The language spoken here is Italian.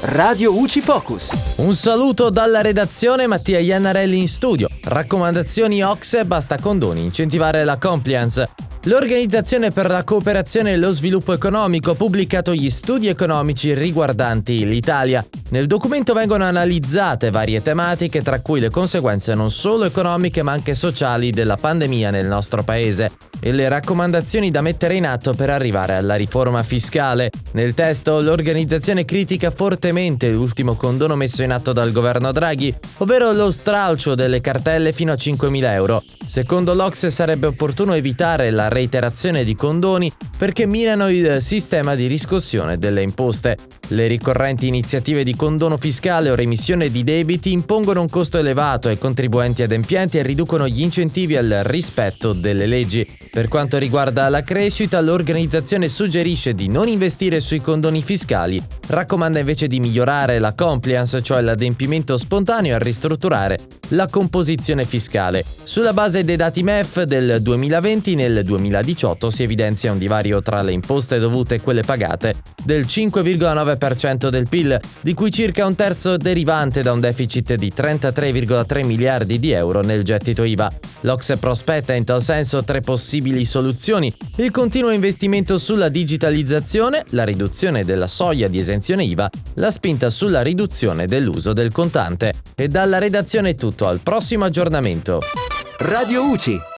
Radio UCI Focus. Un saluto dalla redazione Mattia Iannarelli in studio. Raccomandazioni OXE basta condoni, incentivare la compliance. L'Organizzazione per la cooperazione e lo sviluppo economico ha pubblicato gli studi economici riguardanti l'Italia. Nel documento vengono analizzate varie tematiche, tra cui le conseguenze non solo economiche ma anche sociali della pandemia nel nostro paese e le raccomandazioni da mettere in atto per arrivare alla riforma fiscale. Nel testo l'organizzazione critica fortemente l'ultimo condono messo in atto dal governo Draghi, ovvero lo stralcio delle cartelle fino a 5.000 euro. Secondo l'Ox sarebbe opportuno evitare la reiterazione di condoni perché minano il sistema di riscossione delle imposte. Le ricorrenti iniziative di condono fiscale o remissione di debiti impongono un costo elevato ai contribuenti adempienti e riducono gli incentivi al rispetto delle leggi. Per quanto riguarda la crescita, l'organizzazione suggerisce di non investire sui condoni fiscali, raccomanda invece di migliorare la compliance, cioè l'adempimento spontaneo e ristrutturare la composizione fiscale. Sulla base dei dati MEF del 2020 nel 2018 si evidenzia un divario tra le imposte dovute e quelle pagate del 5,9% del PIL, di cui circa un terzo derivante da un deficit di 33,3 miliardi di euro nel gettito IVA. L'Ox prospetta in tal senso tre possibili soluzioni. Il continuo investimento sulla digitalizzazione, la riduzione della soglia di esenzione IVA, la spinta sulla riduzione dell'uso del contante. E dalla redazione è tutto, al prossimo aggiornamento. Radio UCI.